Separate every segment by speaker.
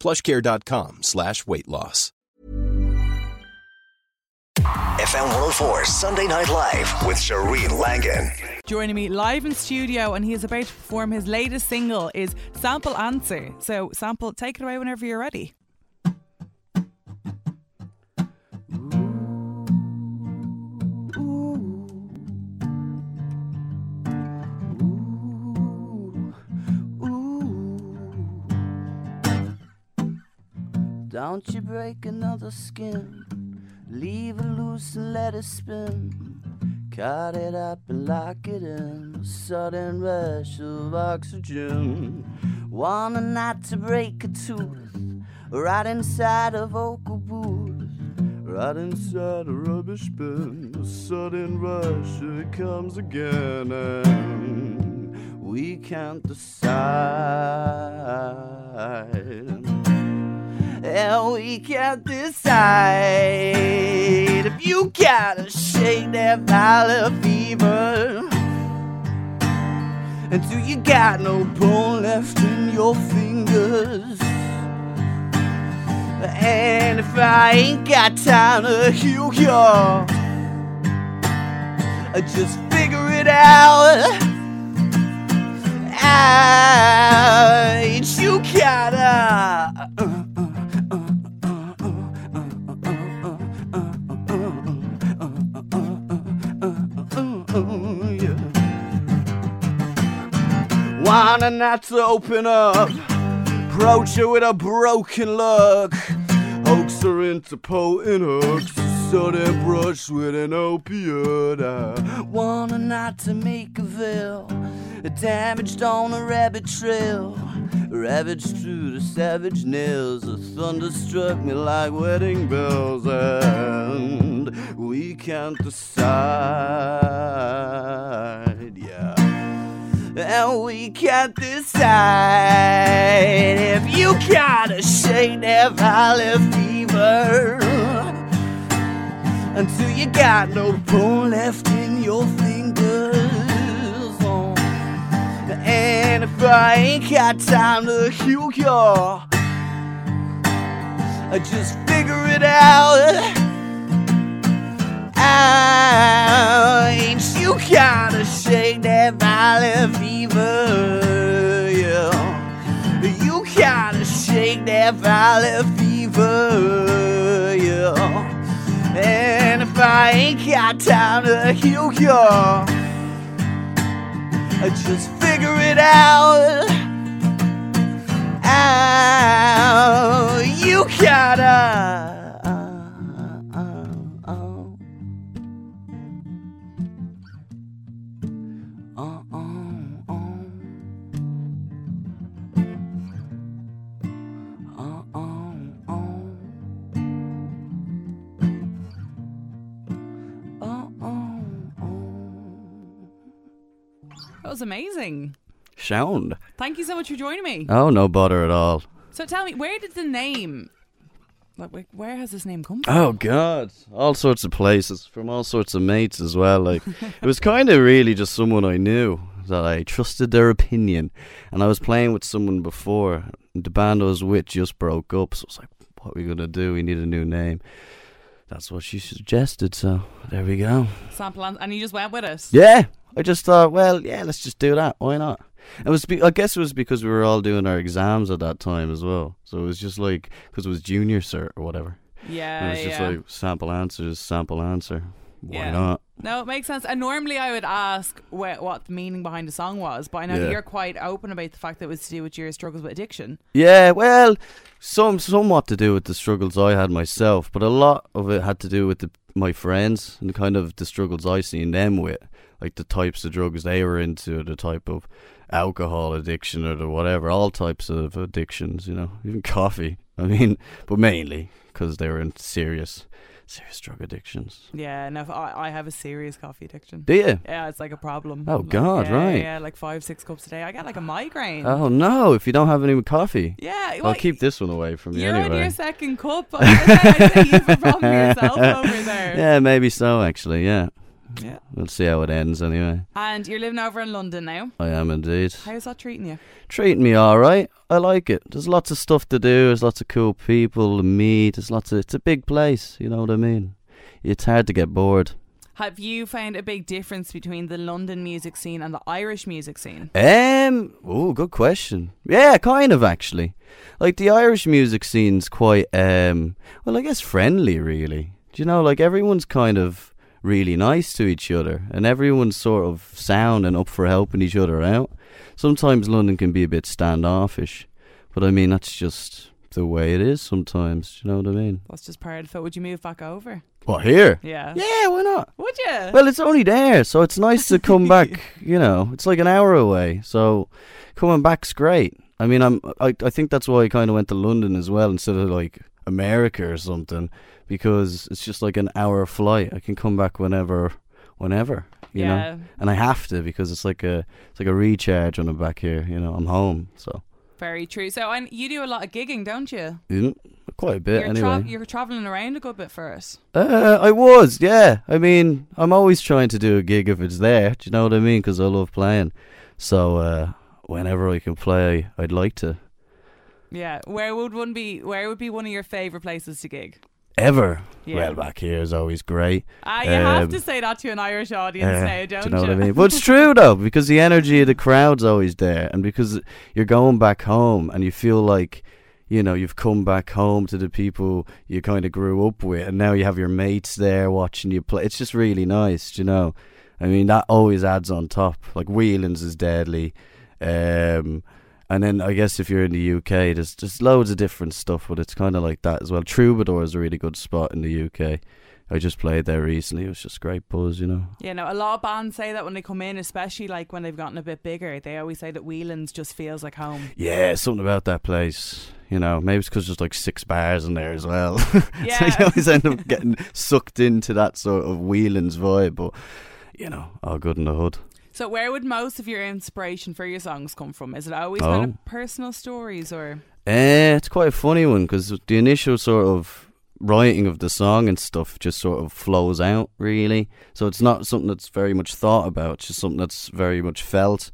Speaker 1: plushcare.com slash weight loss.
Speaker 2: FM 104 Sunday Night Live with Shireen Langan.
Speaker 3: Joining me live in studio, and he is about to perform his latest single, is Sample Answer. So, Sample, take it away whenever you're ready.
Speaker 4: Don't you break another skin. Leave it loose and let it spin. Cut it up and lock it in. A sudden rush of oxygen. Wanna not to break a tooth. Right inside of vocal booth. Right inside a rubbish bin. A sudden rush, it comes again. And we can't decide and we can't decide if you gotta shake that valley fever until you got no bone left in your fingers. And if I ain't got time to heal you, I just figure it out. I, Wanting not to open up, approach her with a broken look. Hoax her into potent hooks, sudden brush with an opiate. I wanna not to make a veil, damaged on a rabbit trail. Ravaged through the savage nails, the thunder struck me like wedding bells, and we can't decide, and we can't decide if you gotta shake that valley fever until you got no bone left in your fingers. And if I ain't got time to heal you, I just figure it out. Ain't you gotta shake that valley fever, yeah. You gotta shake that valley fever, yeah. And if I ain't got time to heal you, I just figure it out. Ow, you gotta.
Speaker 3: That was amazing.
Speaker 4: Sound.
Speaker 3: Thank you so much for joining me.
Speaker 4: Oh, no bother at all.
Speaker 3: So tell me, where did the name, like, where- where has this name come oh, from?
Speaker 4: Oh God, all sorts of places from all sorts of mates as well. Like it was kind of really just someone I knew that I trusted their opinion, and I was playing with someone before. The band I was with just broke up, so I was like, "What are we gonna do? We need a new name." That's what she suggested, so there we go.
Speaker 3: Sample, and, and you just went with it.
Speaker 4: Yeah, I just thought, well, yeah, let's just do that. Why not? It was, be- I guess, it was because we were all doing our exams at that time as well. So it was just like because it was junior cert or whatever.
Speaker 3: Yeah,
Speaker 5: and it's just
Speaker 3: yeah.
Speaker 5: like sample answers, sample answer. Why
Speaker 3: Yeah.
Speaker 5: not?
Speaker 3: No, it makes sense. And normally I would ask wh- what the meaning behind the song was, but I know
Speaker 5: Yeah.
Speaker 3: you're quite open about the fact that it was to do with your struggles with addiction.
Speaker 5: Yeah, well, some somewhat to do with the struggles I had myself, but a lot of it had to do with the, my friends and the kind of the struggles I seen them with, like the types of drugs they were into, the type of alcohol addiction or the whatever, all types of addictions, you know, even coffee. I mean, but mainly because they were in serious, serious drug addictions.
Speaker 3: Yeah, no, I, I have a serious coffee addiction.
Speaker 5: Do you?
Speaker 3: Yeah, it's like a problem.
Speaker 5: Oh, God,
Speaker 3: yeah,
Speaker 5: right.
Speaker 3: Yeah, like five, six cups a day. I get like a migraine.
Speaker 5: Oh no! If you don't have any coffee,
Speaker 3: yeah,
Speaker 5: I'll keep this one away from you
Speaker 3: You're on
Speaker 5: anyway.
Speaker 3: your second cup. I say, I say you have a problem yourself over there.
Speaker 5: Yeah, maybe so. Actually, yeah.
Speaker 3: Yeah.
Speaker 5: We'll see how it ends anyway.
Speaker 3: And you're living over in London now.
Speaker 5: I am indeed.
Speaker 3: How's that treating you?
Speaker 5: Treating me all right. I like it. There's lots of stuff to do. There's lots of cool people to meet. There's lots of. It's a big place. You know what I mean? It's hard to get bored.
Speaker 3: Have you found a big difference between the London music scene and the Irish music scene?
Speaker 5: Um. Oh, good question. Yeah, kind of actually. Like the Irish music scene's quite um. Well, I guess friendly, really. Do you know? Like everyone's kind of really nice to each other, and everyone's sort of sound and up for helping each other out. Sometimes London can be a bit standoffish, but I mean that's just the way it is sometimes. Do you know what I mean?
Speaker 3: That's just part of it. Would you move back over?
Speaker 5: What here?
Speaker 3: Yeah.
Speaker 5: Yeah, why not?
Speaker 3: Would you?
Speaker 5: Well, it's only there, so it's nice to come back. You know, it's like an hour away, so coming back's great. I mean, I'm. I, I think that's why I kind of went to London as well instead of like America or something, because it's just like an hour flight. I can come back whenever, whenever. You
Speaker 3: yeah.
Speaker 5: know, and I have to because it's like a it's like a recharge when I'm back here. You know, I'm home, so
Speaker 3: Very true. So, and you do a lot of gigging, don't you?
Speaker 5: mm, quite a bit
Speaker 3: you're,
Speaker 5: anyway.
Speaker 3: tra- you're traveling around a good bit for us.
Speaker 5: Uh, I was, yeah. I mean, I'm always trying to do a gig if it's there. Do you know what I mean? Because I love playing. So uh, whenever I can play, I'd like to.
Speaker 3: Yeah. Where would one be? Where would be one of your favorite places to gig?
Speaker 5: Ever.
Speaker 3: Yeah.
Speaker 5: Well, back here is always great.
Speaker 3: Ah, you have
Speaker 5: Um,
Speaker 3: to say that to an Irish audience
Speaker 5: Uh,
Speaker 3: now, don't
Speaker 5: do you know what I mean? But it's true though, because the energy of the crowd's always there, and because you're going back home and you feel like, you know, you've come back home to the people you kind of grew up with, and now you have your mates there watching you play. It's just really nice, you know. I mean, that always adds on top. Like Whelan's is deadly. Um, and then I guess if you're in the UK, there's just loads of different stuff, but it's kind of like that as well. Troubadour is a really good spot in the UK. I just played there recently. It was just great buzz, you know.
Speaker 3: You know, a lot of bands say that when they come in, especially like when they've gotten a bit bigger, they always say that Whelan's just feels like home.
Speaker 5: Yeah, something about that place. You know, maybe it's because there's like six bars in there as well.
Speaker 3: Yeah.
Speaker 5: so you always end up getting sucked into that sort of Whelan's vibe, but you know, all good in the hood.
Speaker 3: So, where would most of your inspiration for your songs come from? Is it always
Speaker 5: Oh.
Speaker 3: kind of personal stories or?
Speaker 5: Eh, it's quite a funny one because the initial sort of writing of the song and stuff just sort of flows out, really. So it's not something that's very much thought about, it's just something that's very much felt.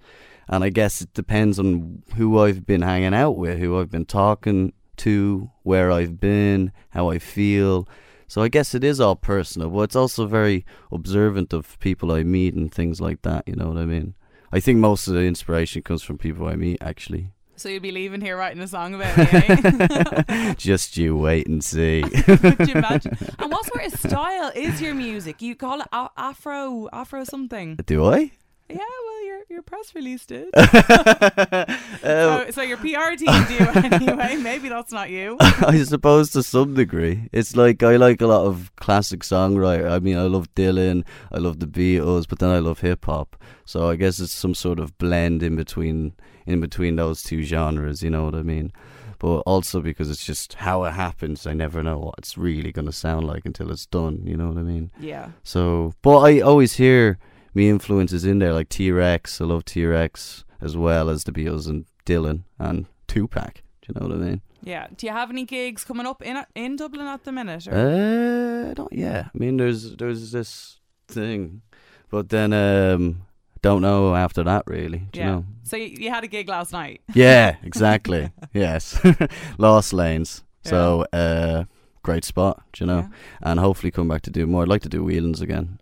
Speaker 5: And I guess it depends on who I've been hanging out with, who I've been talking to, where I've been, how I feel. So I guess it is all personal, but it's also very observant of people I meet and things like that, you know what I mean? I think most of the inspiration comes from people I meet, actually.
Speaker 3: So you'd be leaving here writing a song about me, eh?
Speaker 5: Just you wait and see.
Speaker 3: Could you imagine? And what sort of style is your music? You call it Afro, Afro something?
Speaker 5: Do I?
Speaker 3: Yeah, well, your your press release did. So, oh. so your PR team do anyway. Maybe that's not you.
Speaker 5: I suppose to some degree. It's like I like a lot of classic songwriter. I mean, I love Dylan, I love the Beatles, but then I love hip hop. So I guess it's some sort of blend in between in between those two genres. You know what I mean? But also because it's just how it happens. I never know what it's really gonna sound like until it's done. You know what I mean?
Speaker 3: Yeah.
Speaker 5: So, but I always hear me influences in there, like T Rex. I love T Rex as well as the Beatles and Dylan and Tupac. Do you know what I mean?
Speaker 3: Yeah. Do you have any gigs coming up in in Dublin at the minute? Or?
Speaker 5: Uh, not yeah. I mean, there's there's this thing, but then um, don't know after that really. Do
Speaker 3: yeah.
Speaker 5: you know?
Speaker 3: So you, you had a gig last night.
Speaker 5: Yeah, exactly. yes, Lost Lanes. So, uh, great spot. Do you know?
Speaker 3: Yeah.
Speaker 5: And hopefully come back to do more. I'd like to do Whelan's again,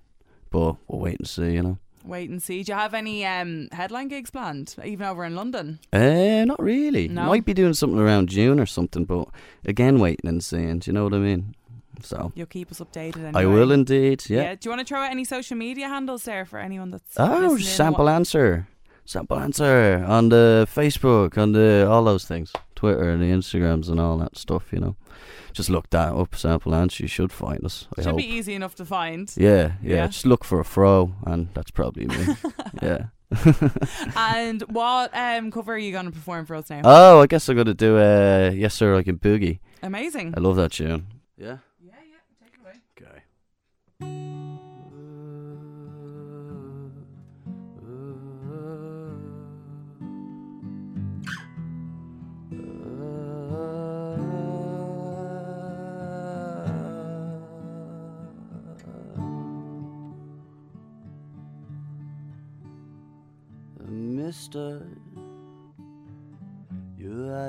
Speaker 5: but we'll wait and see. You know.
Speaker 3: Wait and see. Do you have any um, headline gigs planned, even over in London?
Speaker 5: Uh, not really.
Speaker 3: No?
Speaker 5: Might be doing something around June or something, but again, waiting and seeing. Do you know what I mean? So
Speaker 3: You'll keep us updated. Anyway.
Speaker 5: I will indeed. Yeah.
Speaker 3: Do you want to throw out any social media handles there for anyone that's
Speaker 5: Oh, sample answer. Sample answer on the Facebook, on the all those things, Twitter and the Instagrams and all that stuff. You know, just look that up. Sample answer. You should find us. I
Speaker 3: Should
Speaker 5: hope.
Speaker 3: be easy enough to find.
Speaker 5: Yeah, yeah,
Speaker 3: Yeah.
Speaker 5: Just look for a fro, and that's probably me. yeah.
Speaker 3: And what um, cover are you going to perform for us now?
Speaker 5: Oh, I guess I'm gonna do uh, yes sir, I can boogie.
Speaker 3: Amazing.
Speaker 5: I love that tune. Yeah.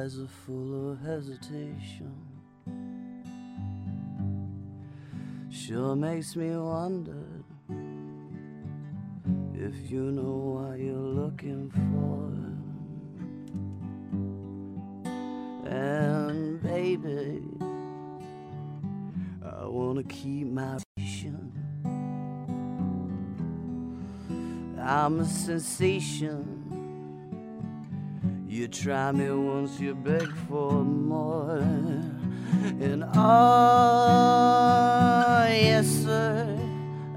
Speaker 4: Eyes are full of hesitation. Sure makes me wonder if you know what you're looking for. And baby, I wanna keep my vision. I'm a sensation. You try me once, you beg for more. And oh, yes, sir,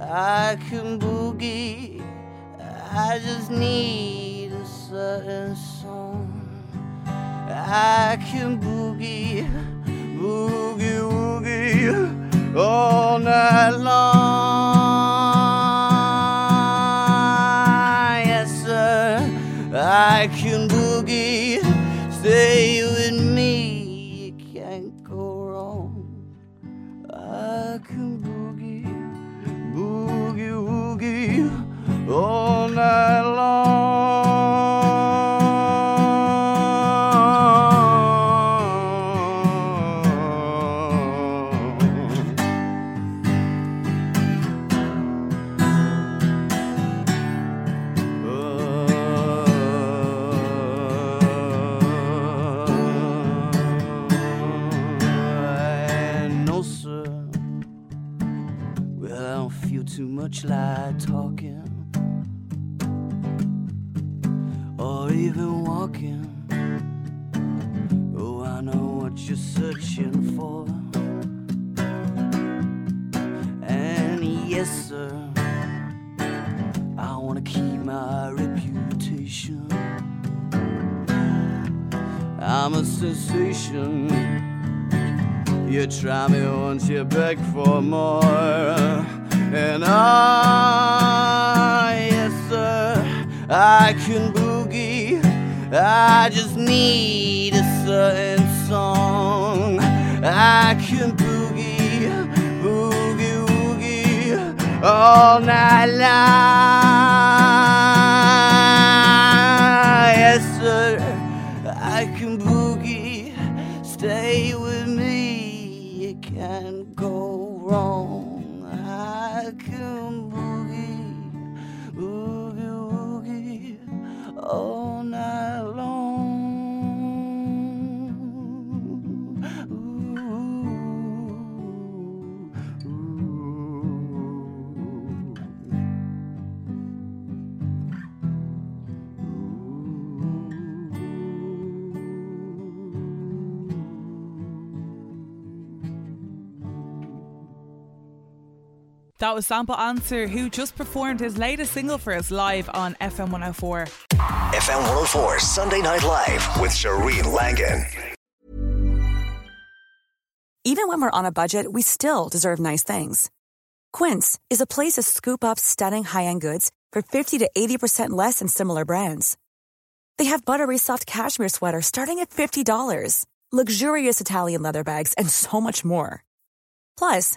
Speaker 4: I can boogie. I just need a certain song. I can boogie, boogie, woogie all night long. With too much like talking or even walking. Oh, I know what you're searching for. And yes, sir, I wanna keep my reputation. I'm a sensation. You try me once, you beg for more. And I, yes, sir, I can boogie. I just need a certain song. I can boogie, boogie, woogie all night long.
Speaker 3: That was Sample Answer, who just performed his latest single for us live on FM 104.
Speaker 2: FM 104 Sunday Night Live with Shereen Langan.
Speaker 6: Even when we're on a budget, we still deserve nice things. Quince is a place to scoop up stunning high-end goods for 50 to 80% less than similar brands. They have buttery soft cashmere sweaters starting at $50, luxurious Italian leather bags, and so much more. Plus,